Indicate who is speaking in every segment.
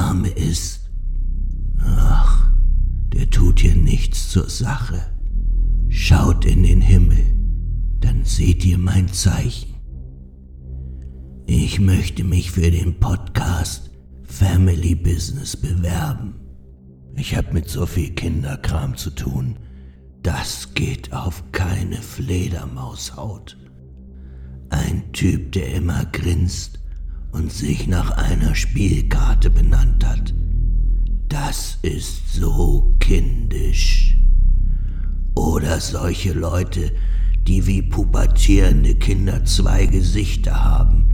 Speaker 1: Name ist. Ach, der tut hier nichts zur Sache. Schaut in den Himmel, dann seht ihr mein Zeichen. Ich möchte mich für den Podcast Family Business bewerben. Ich habe mit so viel Kinderkram zu tun. Das geht auf keine Fledermaushaut. Ein Typ, der immer grinst und sich nach einer Spielkarte benannt hat. Das ist so kindisch. Oder solche Leute, die wie pubertierende Kinder zwei Gesichter haben.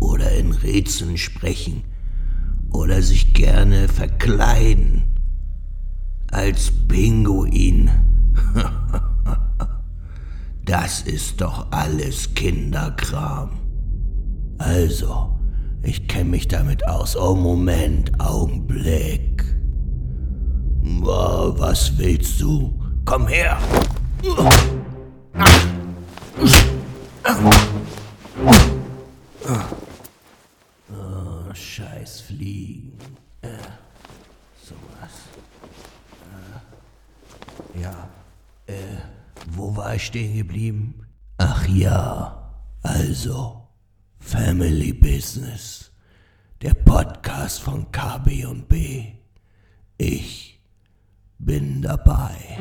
Speaker 1: Oder in Rätseln sprechen. Oder sich gerne verkleiden. Als Pinguin. das ist doch alles Kinderkram. Also, ich kenne mich damit aus. Oh, Moment, Augenblick. Was willst du? Komm her! Oh, scheiß Fliegen. Äh, sowas. Äh, ja, äh, wo war ich stehen geblieben? Ach ja, also, Family Business. Der Podcast von KB und B. Ich bin dabei.